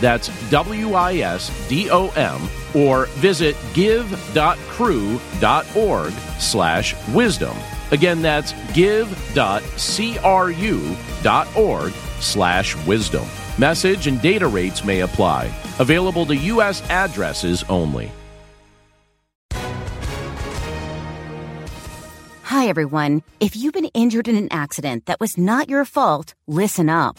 That's W I S D O M or visit give.cru.org slash wisdom. Again, that's give.cru.org slash wisdom. Message and data rates may apply. Available to U.S. addresses only. Hi, everyone. If you've been injured in an accident that was not your fault, listen up.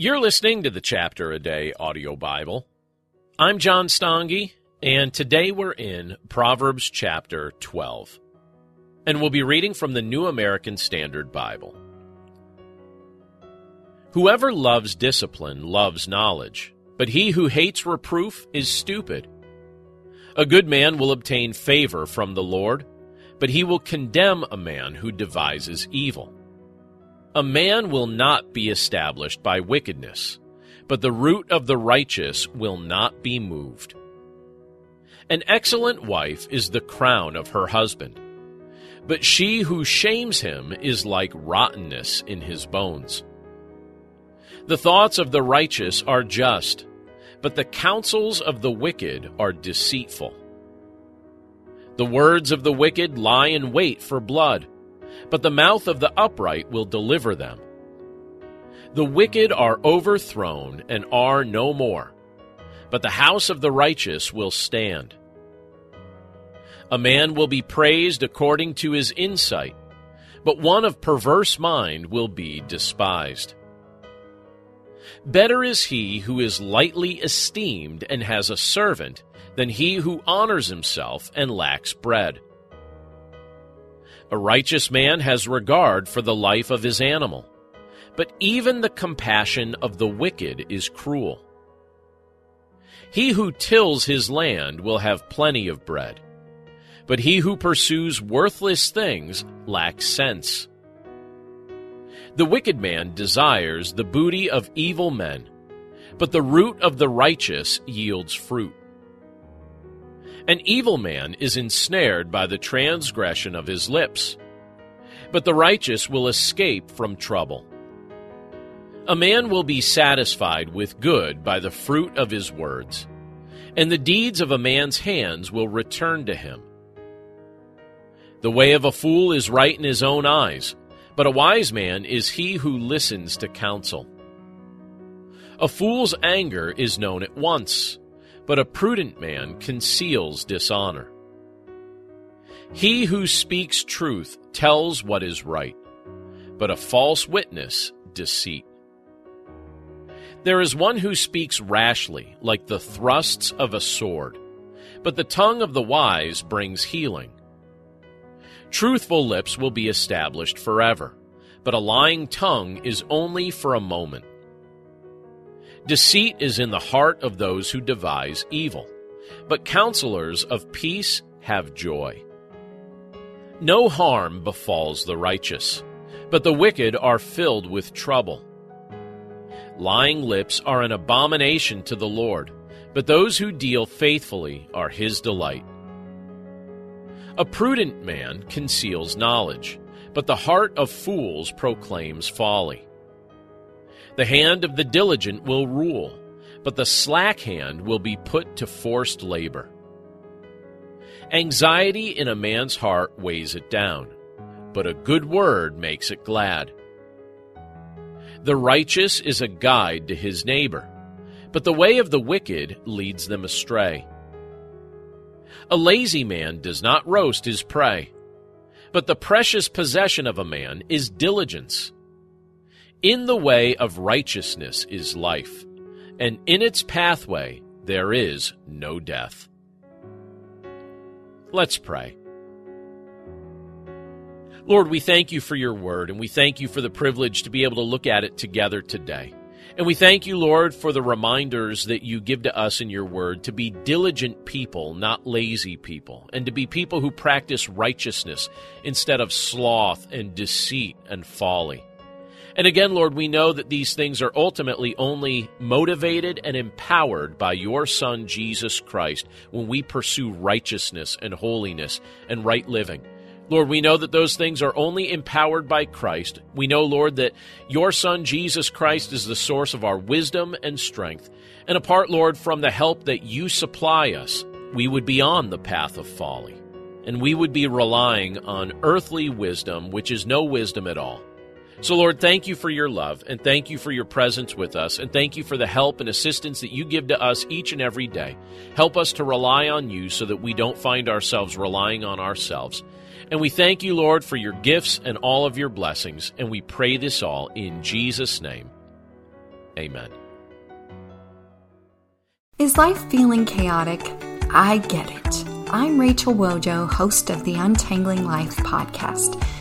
You're listening to the Chapter a Day audio Bible. I'm John Stange, and today we're in Proverbs chapter 12. And we'll be reading from the New American Standard Bible. Whoever loves discipline loves knowledge, but he who hates reproof is stupid. A good man will obtain favor from the Lord, but he will condemn a man who devises evil. A man will not be established by wickedness, but the root of the righteous will not be moved. An excellent wife is the crown of her husband, but she who shames him is like rottenness in his bones. The thoughts of the righteous are just, but the counsels of the wicked are deceitful. The words of the wicked lie in wait for blood but the mouth of the upright will deliver them. The wicked are overthrown and are no more, but the house of the righteous will stand. A man will be praised according to his insight, but one of perverse mind will be despised. Better is he who is lightly esteemed and has a servant than he who honors himself and lacks bread. A righteous man has regard for the life of his animal, but even the compassion of the wicked is cruel. He who tills his land will have plenty of bread, but he who pursues worthless things lacks sense. The wicked man desires the booty of evil men, but the root of the righteous yields fruit. An evil man is ensnared by the transgression of his lips, but the righteous will escape from trouble. A man will be satisfied with good by the fruit of his words, and the deeds of a man's hands will return to him. The way of a fool is right in his own eyes, but a wise man is he who listens to counsel. A fool's anger is known at once, but a prudent man conceals dishonor. He who speaks truth tells what is right, but a false witness deceit. There is one who speaks rashly, like the thrusts of a sword, but the tongue of the wise brings healing. Truthful lips will be established forever, but a lying tongue is only for a moment. Deceit is in the heart of those who devise evil, but counselors of peace have joy. No harm befalls the righteous, but the wicked are filled with trouble. Lying lips are an abomination to the Lord, but those who deal faithfully are his delight. A prudent man conceals knowledge, but the heart of fools proclaims folly. The hand of the diligent will rule, but the slack hand will be put to forced labor. Anxiety in a man's heart weighs it down, but a good word makes it glad. The righteous is a guide to his neighbor, but the way of the wicked leads them astray. A lazy man does not roast his prey, but the precious possession of a man is diligence. In the way of righteousness is life, and in its pathway there is no death. Let's pray. Lord, we thank you for your word, and we thank you for the privilege to be able to look at it together today. And we thank you, Lord, for the reminders that you give to us in your word to be diligent people, not lazy people, and to be people who practice righteousness instead of sloth and deceit and folly. And again, Lord, we know that these things are ultimately only motivated and empowered by your Son, Jesus Christ, when we pursue righteousness and holiness and right living. Lord, we know that those things are only empowered by Christ. We know, Lord, that your Son, Jesus Christ, is the source of our wisdom and strength. And apart, Lord, from the help that you supply us, we would be on the path of folly. And we would be relying on earthly wisdom, which is no wisdom at all. So, Lord, thank you for your love, and thank you for your presence with us, and thank you for the help and assistance that you give to us each and every day. Help us to rely on you so that we don't find ourselves relying on ourselves. And we thank you, Lord, for your gifts and all of your blessings, and we pray this all in Jesus' name. Amen. Is life feeling chaotic? I get it. I'm Rachel Wojo, host of the Untangling Life podcast.